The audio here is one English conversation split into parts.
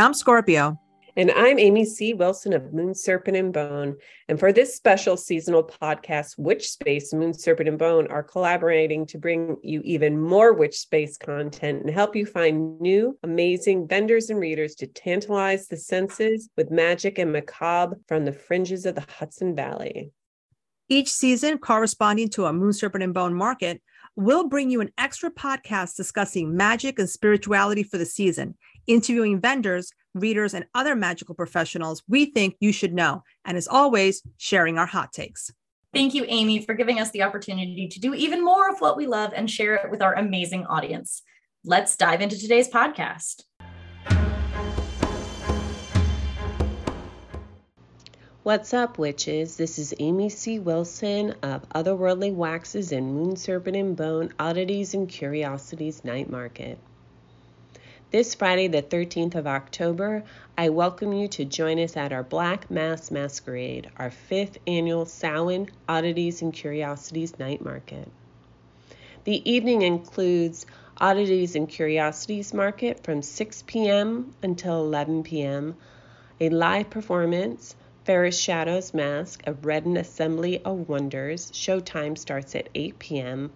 I'm And I'm Scorpio. And I'm Amy C. Wilson of Moon Serpent and Bone. And for this special seasonal podcast, Witch Space, Moon Serpent and Bone are collaborating to bring you even more Witch Space content and help you find new, amazing vendors and readers to tantalize the senses with magic and macabre from the fringes of the Hudson Valley. Each season, corresponding to a Moon Serpent and Bone market, we'll bring you an extra podcast discussing magic and spirituality for the season, interviewing vendors, readers, and other magical professionals we think you should know, and as always, sharing our hot takes. Thank you, Amy, for giving us the opportunity to do even more of what we love and share it with our amazing audience. Let's dive into today's podcast. What's up, witches? This is Amy C. Wilson of Otherworldly Waxes and Moon Serpent and Bone Oddities and Curiosities Night Market. This Friday, the 13th of October, I welcome you to join us at our Black Mass Masquerade, our fifth annual Samhain Oddities and Curiosities Night Market. The evening includes Oddities and Curiosities Market from 6 p.m. until 11 p.m., a live performance, Fairest Shadows Mask, a Redden Assembly of Wonders. Showtime starts at 8 p.m.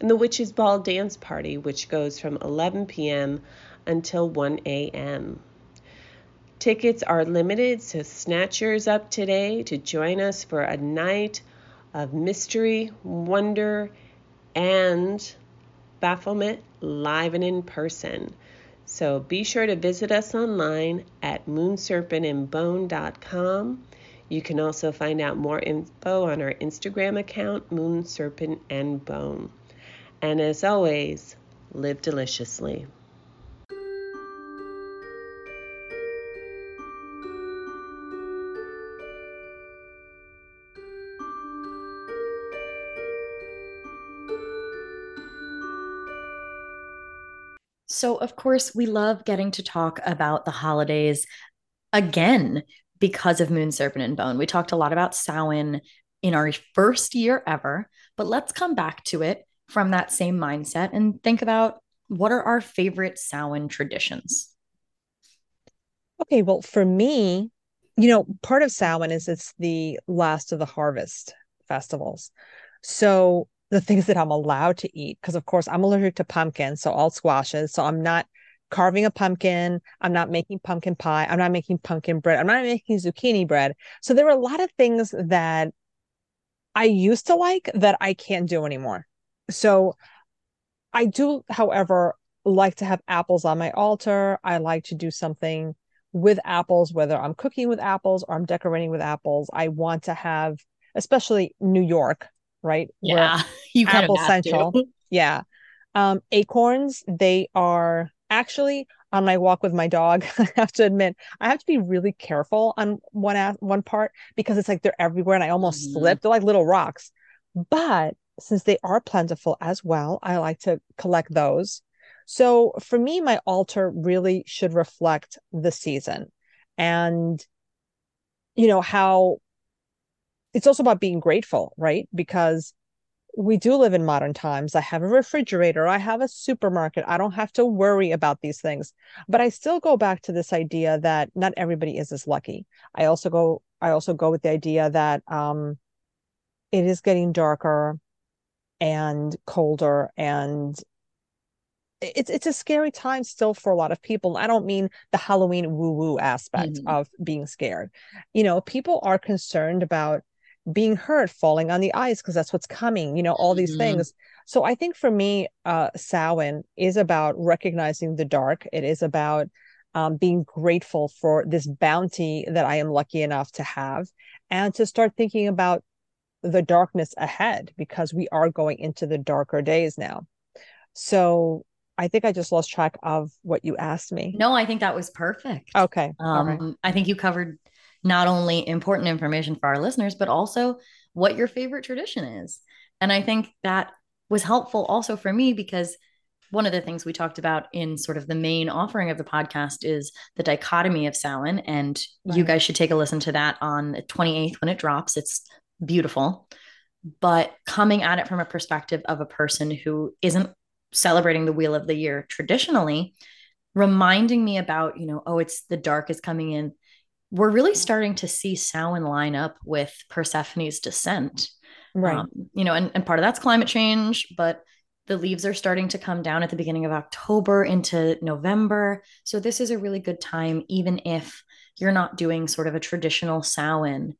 And the Witches Ball Dance Party, which goes from 11 p.m. until 1 a.m. Tickets are limited, so snatch yours up today to join us for a night of mystery, wonder, and bafflement live and in person. So be sure to visit us online at moonserpentandbone.com. You can also find out more info on our Instagram account, Moon Serpent and Bone. And as always, live deliciously. So, of course, we love getting to talk about the holidays again because of Moon Serpent and Bone. We talked a lot about Samhain in our first year ever, but let's come back to it from that same mindset and think about what are our favorite Samhain traditions? Okay, well, for me, you know, part of Samhain is it's the last of the harvest festivals. So the things that I'm allowed to eat, because of course I'm allergic to pumpkins, so all squashes. So I'm not carving a pumpkin. I'm not making pumpkin pie. I'm not making pumpkin bread. I'm not making zucchini bread. So there are a lot of things that I used to like that I can't do anymore. So I do, however, like to have apples on my altar. I like to do something with apples, whether I'm cooking with apples or I'm decorating with apples. I want to have, especially New York, right? Yeah, you Apple Central. To. Yeah. Um, acorns, they are actually on my walk with my dog. I have to admit, I have to be really careful on one one part because it's like they're everywhere and I almost mm-hmm. slipped. They're like little rocks. But since they are plentiful as well, I like to collect those. So for me, my altar really should reflect the season and you know how it's also about being grateful, right? Because we do live in modern times. I have a refrigerator, I have a supermarket. I don't have to worry about these things. But I still go back to this idea that not everybody is as lucky. I also go I also go with the idea that um it is getting darker and colder and it's it's a scary time still for a lot of people. I don't mean the Halloween woo woo aspect mm-hmm. of being scared. You know, people are concerned about being hurt, falling on the ice because that's what's coming, you know, all these mm-hmm. things. So I think for me, uh, Samhain is about recognizing the dark. It is about um, being grateful for this bounty that I am lucky enough to have and to start thinking about the darkness ahead because we are going into the darker days now. So I think I just lost track of what you asked me. No, I think that was perfect. Okay. Um, right. I think you covered not only important information for our listeners, but also what your favorite tradition is. And I think that was helpful also for me because one of the things we talked about in sort of the main offering of the podcast is the dichotomy of Samhain. And right. you guys should take a listen to that on the 28th when it drops. It's beautiful. But coming at it from a perspective of a person who isn't celebrating the wheel of the year traditionally, reminding me about, you know, oh, it's the dark is coming in. We're really starting to see Samhain line up with Persephone's descent. Right. Um, you know, and, and part of that's climate change, but the leaves are starting to come down at the beginning of October into November. So this is a really good time, even if you're not doing sort of a traditional Samhain,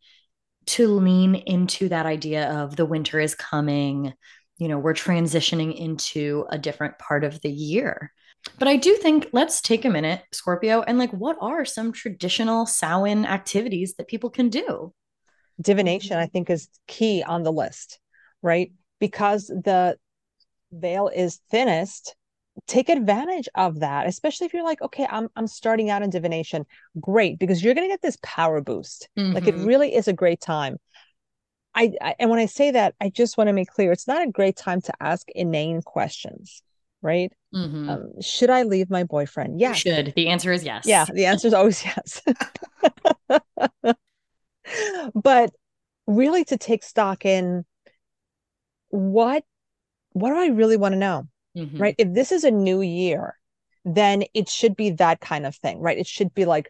to lean into that idea of the winter is coming. You know, we're transitioning into a different part of the year. But I do think let's take a minute, Scorpio, and like, what are some traditional Samhain activities that people can do? Divination, I think, is key on the list, right? Because the veil is thinnest, take advantage of that, especially if you're like, okay, I'm I'm starting out in divination. Great, because you're gonna get this power boost. Mm-hmm. Like it mm-hmm. really is a great time. I, I and when I say that, I just want to make clear it's not a great time to ask inane questions, right? Mm-hmm. Um, should I leave my boyfriend? Yes. You should. The answer is yes. Yeah, the answer is always yes. but really to take stock in what what do I really want to know? Mm-hmm. Right. If this is a new year, then it should be that kind of thing, right? It should be like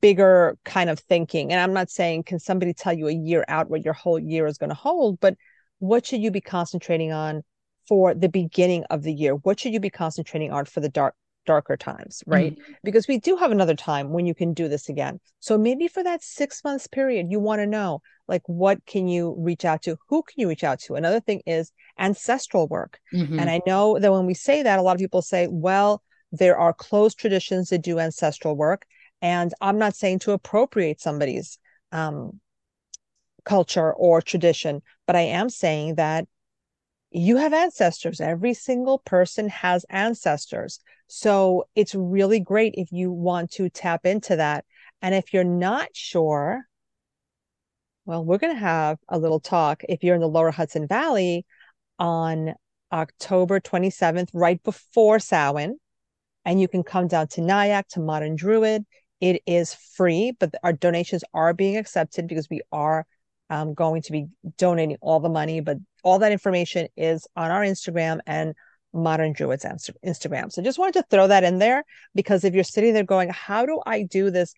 bigger kind of thinking. And I'm not saying, can somebody tell you a year out what your whole year is going to hold, but what should you be concentrating on for the beginning of the year? What should you be concentrating on for the dark darker times, right? Mm-hmm. Because we do have another time when you can do this again. So maybe for that six months period, you want to know like what can you reach out to? Who can you reach out to? Another thing is ancestral work. Mm-hmm. And I know that when we say that, a lot of people say, well, there are closed traditions that do ancestral work. And I'm not saying to appropriate somebody's um, culture or tradition, but I am saying that you have ancestors. Every single person has ancestors. So it's really great if you want to tap into that. And if you're not sure, well, we're going to have a little talk if you're in the lower Hudson Valley on October 27th, right before Samhain. And you can come down to Nyack to Modern Druid. It is free, but our donations are being accepted because we are um, going to be donating all the money. But all that information is on our Instagram and Modern Druids Instagram. So just wanted to throw that in there because if you're sitting there going, how do I do this?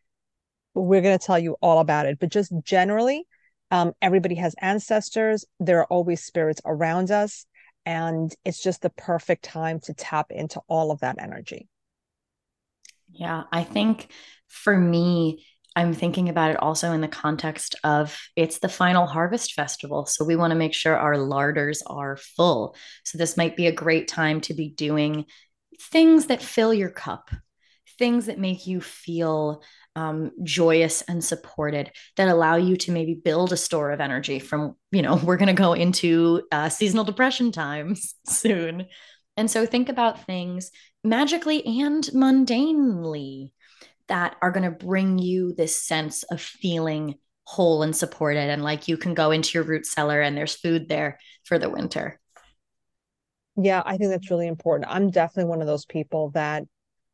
We're going to tell you all about it. But just generally, um, everybody has ancestors. There are always spirits around us. And it's just the perfect time to tap into all of that energy. Yeah, I think for me, I'm thinking about it also in the context of it's the final harvest festival. So we want to make sure our larders are full. So this might be a great time to be doing things that fill your cup, things that make you feel um, joyous and supported, that allow you to maybe build a store of energy from, you know, we're going to go into uh, seasonal depression times soon. And so think about things magically and mundanely that are going to bring you this sense of feeling whole and supported and like you can go into your root cellar and there's food there for the winter. Yeah, I think that's really important. I'm definitely one of those people that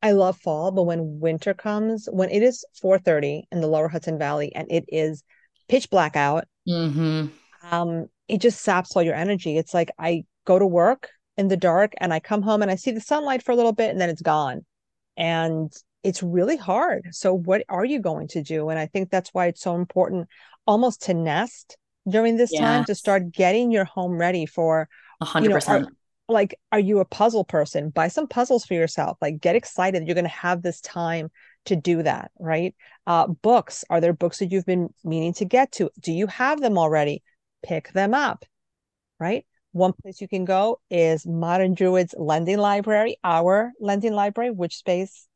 I love fall, but when winter comes, when it is 4:30 in the Lower Hudson Valley and it is pitch black out, mm-hmm. um, it just saps all your energy. It's like I go to work in the dark and I come home and I see the sunlight for a little bit and then it's gone. And it's really hard. So what are you going to do? And I think that's why it's so important almost to nest during this yes. time to start getting your home ready for 100%. You know, are, like are you a puzzle person? Buy some puzzles for yourself. Like get excited you're going to have this time to do that, right? Uh, books, are there books that you've been meaning to get to? Do you have them already? Pick them up, right? One place you can go is Modern Druids Lending Library, our lending library, Witch Space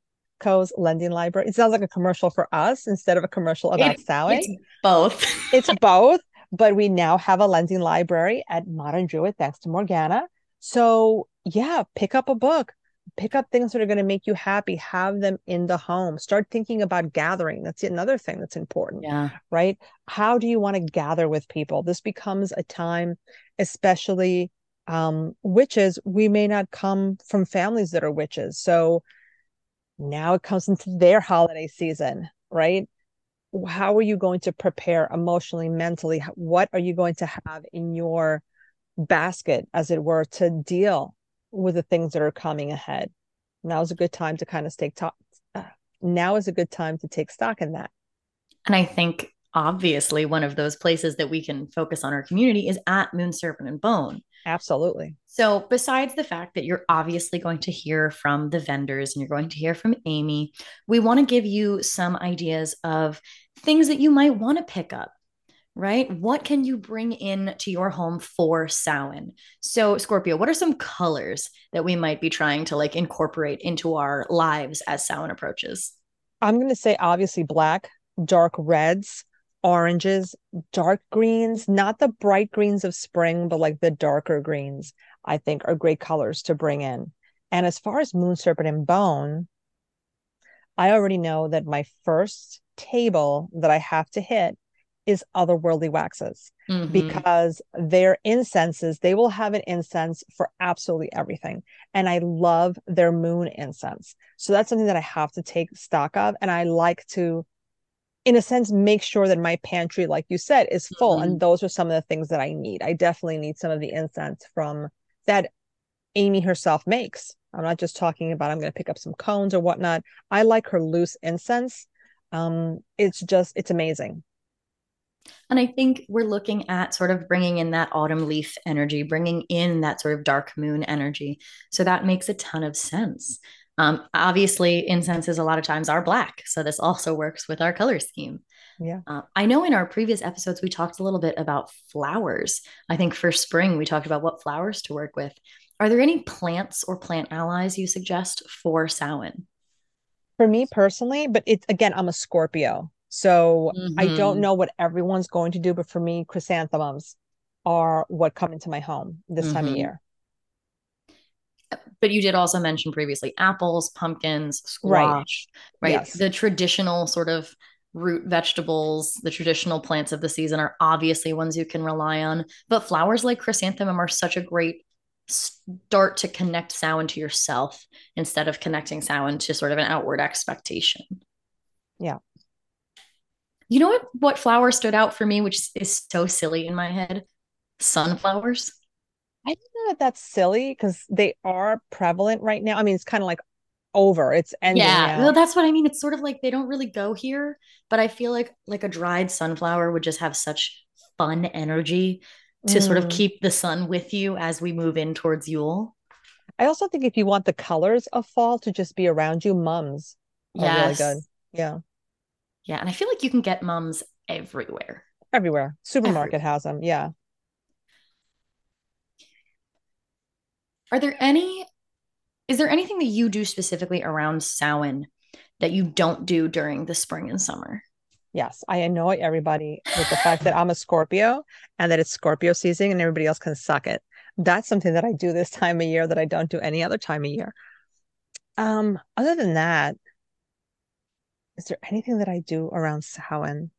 Co's lending library. It sounds like a commercial for us instead of a commercial about it, Sally. It's both. it's both, but we now have a lending library at Modern Druid thanks to Morgana. So yeah, pick up a book, pick up things that are going to make you happy, have them in the home. Start thinking about gathering. That's another thing that's important. Yeah. Right. How do you want to gather with people? This becomes a time, especially um, witches, we may not come from families that are witches. So now it comes into their holiday season, right? How are you going to prepare emotionally, mentally? What are you going to have in your basket, as it were, to deal with the things that are coming ahead? Now is a good time to kind of take top. Uh, now is a good time to take stock in that. And I think obviously one of those places that we can focus on our community is at Moon Serpent and Bone. Absolutely. So, besides the fact that you're obviously going to hear from the vendors and you're going to hear from Amy, we want to give you some ideas of things that you might want to pick up right? What can you bring in to your home for Samhain? So, Scorpio, what are some colors that we might be trying to like incorporate into our lives as Samhain approaches? I'm going to say obviously black, dark reds, oranges, dark greens, not the bright greens of spring, but like the darker greens, I think are great colors to bring in. And as far as Moon Serpent and Bone, I already know that my first table that I have to hit is otherworldly waxes mm-hmm. because their incenses, they will have an incense for absolutely everything. And I love their moon incense. So that's something that I have to take stock of. And I like to, in a sense, make sure that my pantry, like you said, is full. Mm-hmm. And those are some of the things that I need. I definitely need some of the incense from that Amy herself makes. I'm not just talking about I'm going to pick up some cones or whatnot. I like her loose incense. Um, it's just, it's amazing. And I think we're looking at sort of bringing in that autumn leaf energy, bringing in that sort of dark moon energy. So that makes a ton of sense. Um, obviously, incenses a lot of times are black. So this also works with our color scheme. Yeah. Uh, I know in our previous episodes, we talked a little bit about flowers. I think for spring, we talked about what flowers to work with. Are there any plants or plant allies you suggest for Samhain? For me personally, but it's again, I'm a Scorpio. So mm-hmm. I don't mm-hmm. know what everyone's going to do, but for me, chrysanthemums are what come into my home this mm-hmm. time of mm-hmm. year. But you did also mention previously apples, pumpkins, squash, right? right? Yes. The traditional sort of root vegetables, the traditional plants of the season are obviously ones you can rely on. But flowers like chrysanthemum are such a great start to connect Samhain to yourself instead of connecting Samhain to sort of an outward expectation. Yeah. You know what? What flower stood out for me, which is so silly in my head? Sunflowers. I don't know that that's silly because they are prevalent right now. I mean, it's kind of like over. It's ending. Yeah, now. well, that's what I mean. It's sort of like they don't really go here, but I feel like like a dried sunflower would just have such fun energy to mm. sort of mm. keep the sun with you as we move in towards Yule. I also think if you want the colors of fall to just be around you, mums are yes. really good. Yeah. Yeah. And I feel like you can get mums everywhere. Everywhere. Supermarket everywhere. has them. Yeah. Are there any, is there anything that you do specifically around Samhain that you don't do during the spring and summer? Yes, I annoy everybody with the fact that I'm a Scorpio and that it's Scorpio season and everybody else can suck it. That's something that I do this time of year that I don't do any other time of year. Um, other than that, is there anything that I do around Samhain?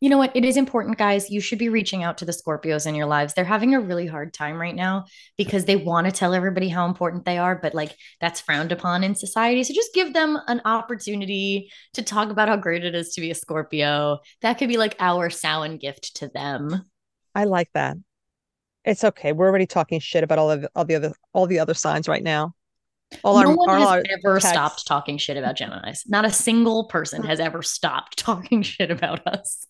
You know what? It is important, guys. You should be reaching out to the Scorpios in your lives. They're having a really hard time right now because they want to tell everybody how important they are, but like that's frowned upon in society. So just give them an opportunity to talk about how great it is to be a Scorpio. That could be like our Samhain gift to them. I like that. It's okay. We're already talking shit about all of all the other all the other signs right now. All no our, one has our ever texts. stopped talking shit about Gemini's. Not a single person has ever stopped talking shit about us.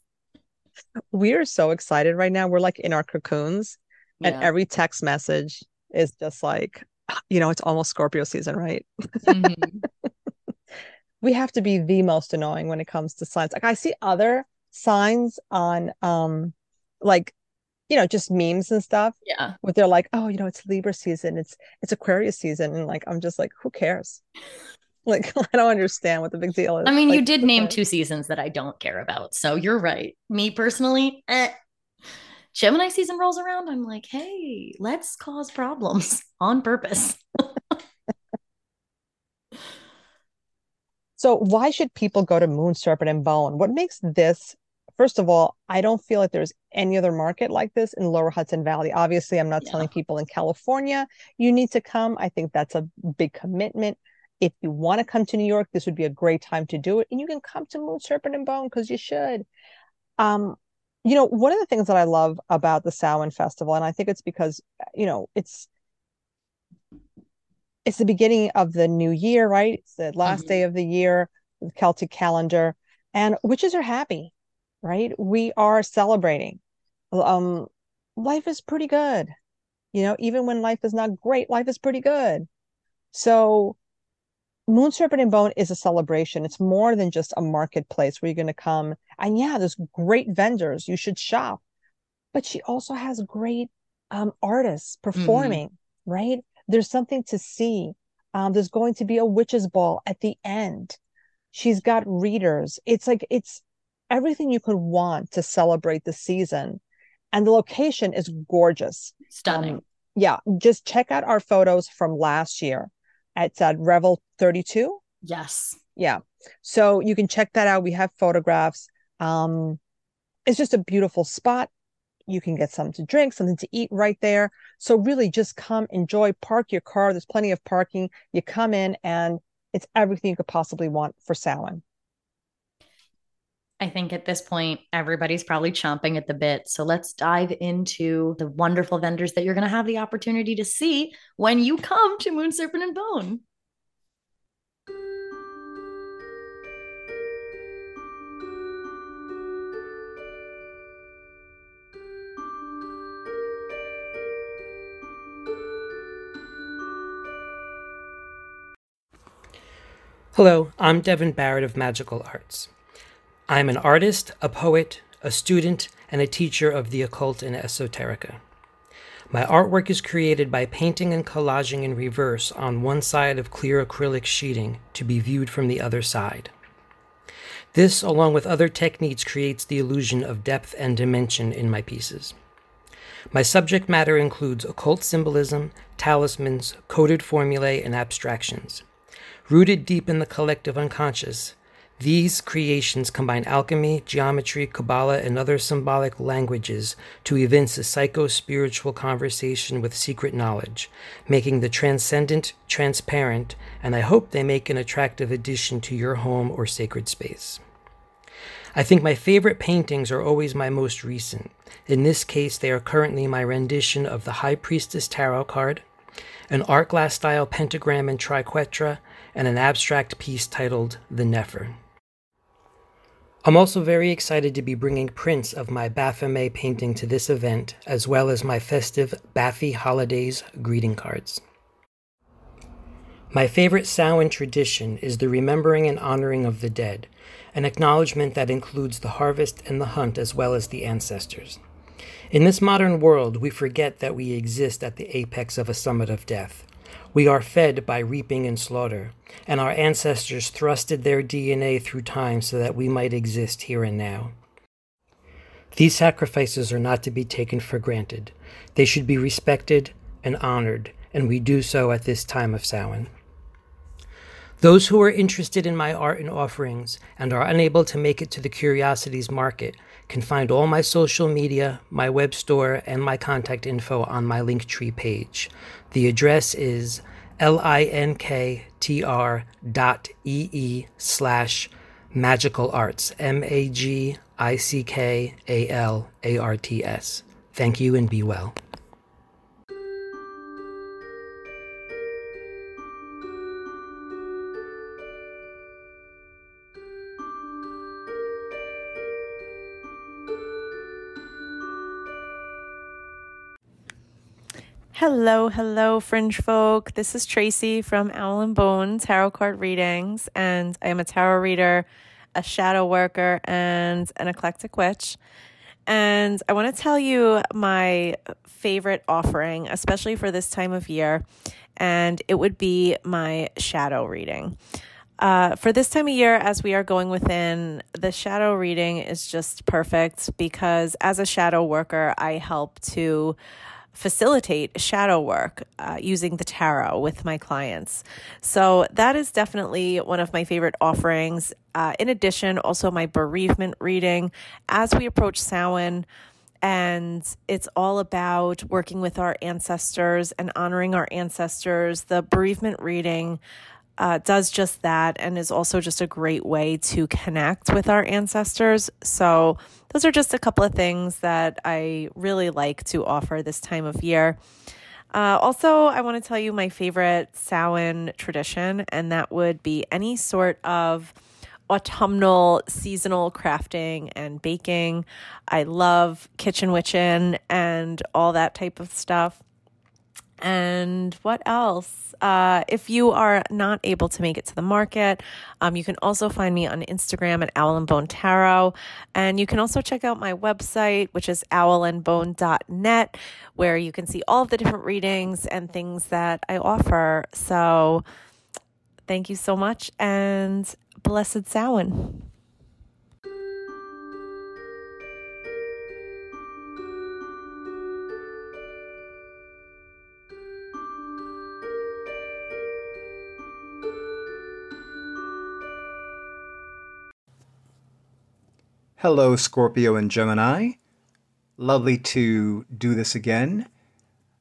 We are so excited right now. We're like in our cocoons, yeah. and every text message is just like, you know, it's almost Scorpio season, right? Mm-hmm. we have to be the most annoying when it comes to signs. Like I see other signs on um like you know, just memes and stuff. Yeah. Where they're like, oh, you know, it's Libra season, it's it's Aquarius season. And like I'm just like, who cares? Like I don't understand what the big deal is. I mean, like, you did name two seasons that I don't care about. So you're right. Me personally, eh. Gemini season rolls around, I'm like, hey, let's cause problems on purpose. so why should people go to Moon Serpent and Bone? What makes this first of all, I don't feel like there's any other market like this in Lower Hudson Valley. Obviously, I'm not yeah. telling people in California you need to come. I think that's a big commitment. If you want to come to New York, this would be a great time to do it. And you can come to Moon Serpent and Bone because you should. Um, you know, one of the things that I love about the Samhain Festival, and I think it's because, you know, it's it's the beginning of the new year, right? It's the last mm-hmm. day of the year, the Celtic calendar, and witches are happy, right? We are celebrating. Um, life is pretty good. You know, even when life is not great, life is pretty good. So Moon Serpent and Bone is a celebration. It's more than just a marketplace where you're going to come. And yeah, there's great vendors. You should shop. But she also has great um, artists mm-hmm. performing, mm-hmm. right? There's something to see. Um, there's going to be a witch's ball at the end. She's got readers. It's like, it's everything you could want to celebrate the season. And the location is gorgeous. Stunning. Um, yeah. Just check out our photos from last year. It's at Revel 32. Yes. Yeah. So you can check that out. We have photographs. Um, it's just a beautiful spot. You can get something to drink, something to eat right there. So really just come enjoy, park your car. There's plenty of parking. You come in and it's everything you could possibly want for Samhain. I think at this point, everybody's probably chomping at the bit. So let's dive into the wonderful vendors that you're going to have the opportunity to see when you come to Moon Serpent and Bone. Hello, I'm Devin Barrett of Magickal Arts. I'm an artist, a poet, a student, and a teacher of the occult and esoterica. My artwork is created by painting and collaging in reverse on one side of clear acrylic sheeting to be viewed from the other side. This, along with other techniques, creates the illusion of depth and dimension in my pieces. My subject matter includes occult symbolism, talismans, coded formulae, and abstractions. Rooted deep in the collective unconscious, these creations combine alchemy, geometry, Kabbalah, and other symbolic languages to evince a psycho spiritual conversation with secret knowledge, making the transcendent transparent, and I hope they make an attractive addition to your home or sacred space. I think my favorite paintings are always my most recent. In this case, they are currently my rendition of the High Priestess Tarot card, an art glass style pentagram and triquetra, and an abstract piece titled The Nefer. I'm also very excited to be bringing prints of my Baphomet painting to this event, as well as my festive Baffy Holidays greeting cards. My favorite Samhain tradition is the remembering and honoring of the dead, an acknowledgement that includes the harvest and the hunt as well as the ancestors. In this modern world, we forget that we exist at the apex of a summit of death. We are fed by reaping and slaughter, and our ancestors thrusted their DNA through time so that we might exist here and now. These sacrifices are not to be taken for granted. They should be respected and honored, and we do so at this time of Samhain. Those who are interested in my art and offerings and are unable to make it to the Curiosities Market can find all my social media, my web store, and my contact info on my Linktree page. The address is linktr dot slash magickal arts, M A G I C K A L A R T S. Thank you and be well. Hello, hello, fringe folk. This is Tracy from Owl and Bone Tarot Card Readings, and I am a tarot reader, a shadow worker, and an eclectic witch. And I want to tell you my favorite offering, especially for this time of year, and it would be my shadow reading. Uh, for this time of year, as we are going within, the shadow reading is just perfect because as a shadow worker, I help to facilitate shadow work uh, using the tarot with my clients. So that is definitely one of my favorite offerings. Uh, in addition, also my bereavement reading as we approach Samhain. And it's all about working with our ancestors and honoring our ancestors. The bereavement reading uh, does just that and is also just a great way to connect with our ancestors. So, those are just a couple of things that I really like to offer this time of year. Uh, also, I want to tell you my favorite Samhain tradition, and that would be any sort of autumnal seasonal crafting and baking. I love kitchen witching and all that type of stuff. And what else? Uh, if you are not able to make it to the market, um, you can also find me on Instagram at Owl and Bone Tarot. And you can also check out my website, which is owlandbone.net, where you can see all of the different readings and things that I offer. So thank you so much and blessed Samhain. Hello, Scorpio and Gemini. Lovely to do this again.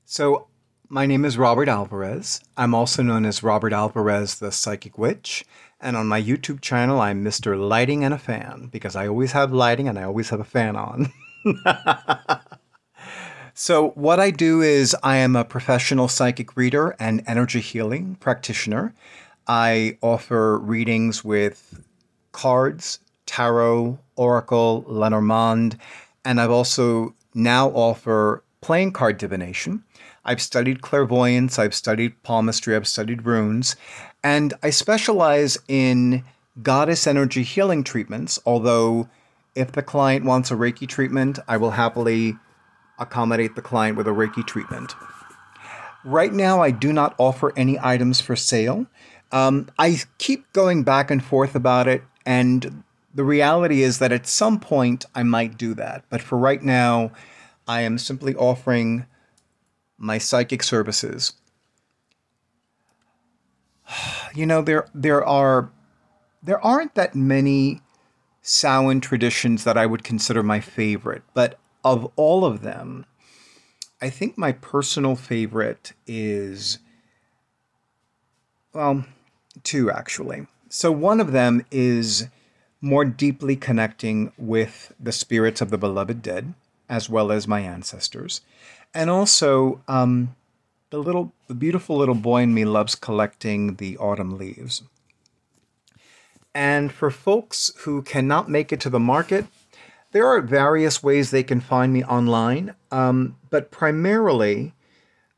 So, my name is Robert Alvarez. I'm also known as Robert Alvarez, the Psychic Witch. And on my YouTube channel, I'm Mr. Lighting and a Fan because I always have lighting and I always have a fan on. so, what I do is I am a professional psychic reader and energy healing practitioner. I offer readings with cards, tarot, oracle, Lenormand, and I've also now offer playing card divination. I've studied clairvoyance, I've studied palmistry, I've studied runes, and I specialize in goddess energy healing treatments, although if the client wants a Reiki treatment, I will happily accommodate the client with a Reiki treatment. Right now, I do not offer any items for sale. Um, I keep going back and forth about it, and the reality is that at some point I might do that. But for right now, I am simply offering my psychic services. You know, there there are there aren't that many Samhain traditions that I would consider my favorite, but of all of them, I think my personal favorite is well, two actually. So one of them is more deeply connecting with the spirits of the beloved dead, as well as my ancestors. And also, um, the little, the beautiful little boy in me loves collecting the autumn leaves. And for folks who cannot make it to the market, there are various ways they can find me online, um, but primarily,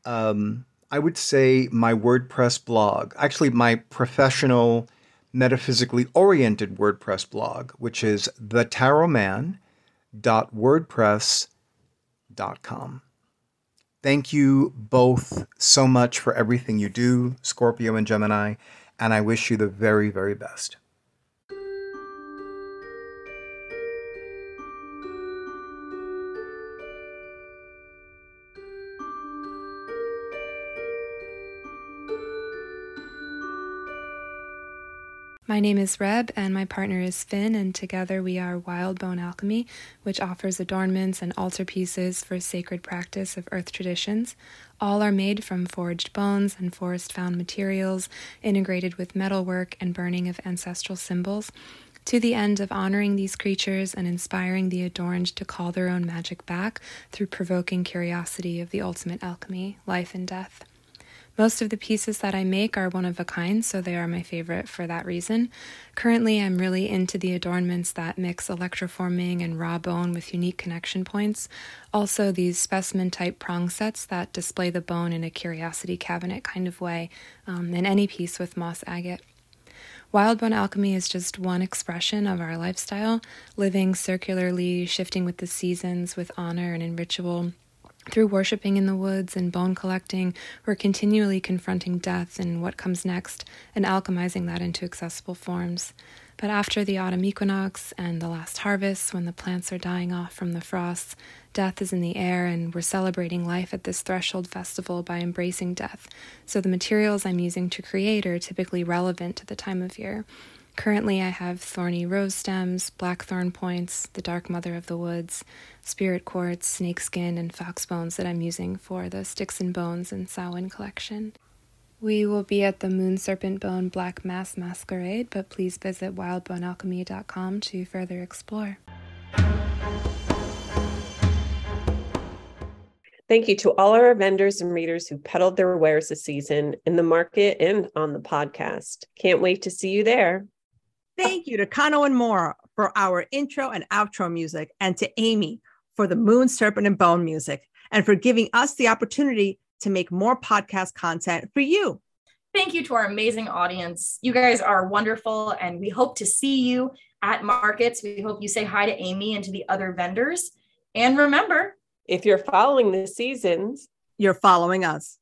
um, I would say my WordPress blog, actually, my professional metaphysically oriented WordPress blog, which is thetarotman.wordpress.com. Thank you both so much for everything you do, Scorpio and Gemini, and I wish you the very, very best. My name is Reb, and my partner is Finn, and together we are Wild Bone Alchemy, which offers adornments and altar pieces for sacred practice of earth traditions. All are made from forged bones and forest found materials, integrated with metalwork and burning of ancestral symbols, to the end of honoring these creatures and inspiring the adorned to call their own magic back through provoking curiosity of the ultimate alchemy, life and death. Most of the pieces that I make are one of a kind, so they are my favorite for that reason. Currently, I'm really into the adornments that mix electroforming and raw bone with unique connection points. Also, these specimen type prong sets that display the bone in a curiosity cabinet kind of way, um, and any piece with moss agate. Wild Bone Alchemy is just one expression of our lifestyle, living circularly, shifting with the seasons, with honor and in ritual. Through worshiping in the woods and bone collecting, we're continually confronting death and what comes next and alchemizing that into accessible forms. But after the autumn equinox and the last harvest, when the plants are dying off from the frosts, death is in the air, and we're celebrating life at this threshold festival by embracing death. So the materials I'm using to create are typically relevant to the time of year. Currently, I have thorny rose stems, blackthorn points, the dark mother of the woods, spirit quartz, snakeskin, and fox bones that I'm using for the Sticks and Bones and Samhain collection. We will be at the Moon Serpent Bone Black Mass Masquerade, but please visit wildbonealchemy.com to further explore. Thank you to all our vendors and readers who peddled their wares this season in the market and on the podcast. Can't wait to see you there. Thank you to Kano and More for our intro and outro music, and to Amy for the Moon, Serpent, and Bone music, and for giving us the opportunity to make more podcast content for you. Thank you to our amazing audience. You guys are wonderful, and we hope to see you at markets. We hope you say hi to Amy and to the other vendors. And remember, if you're following the seasons, you're following us.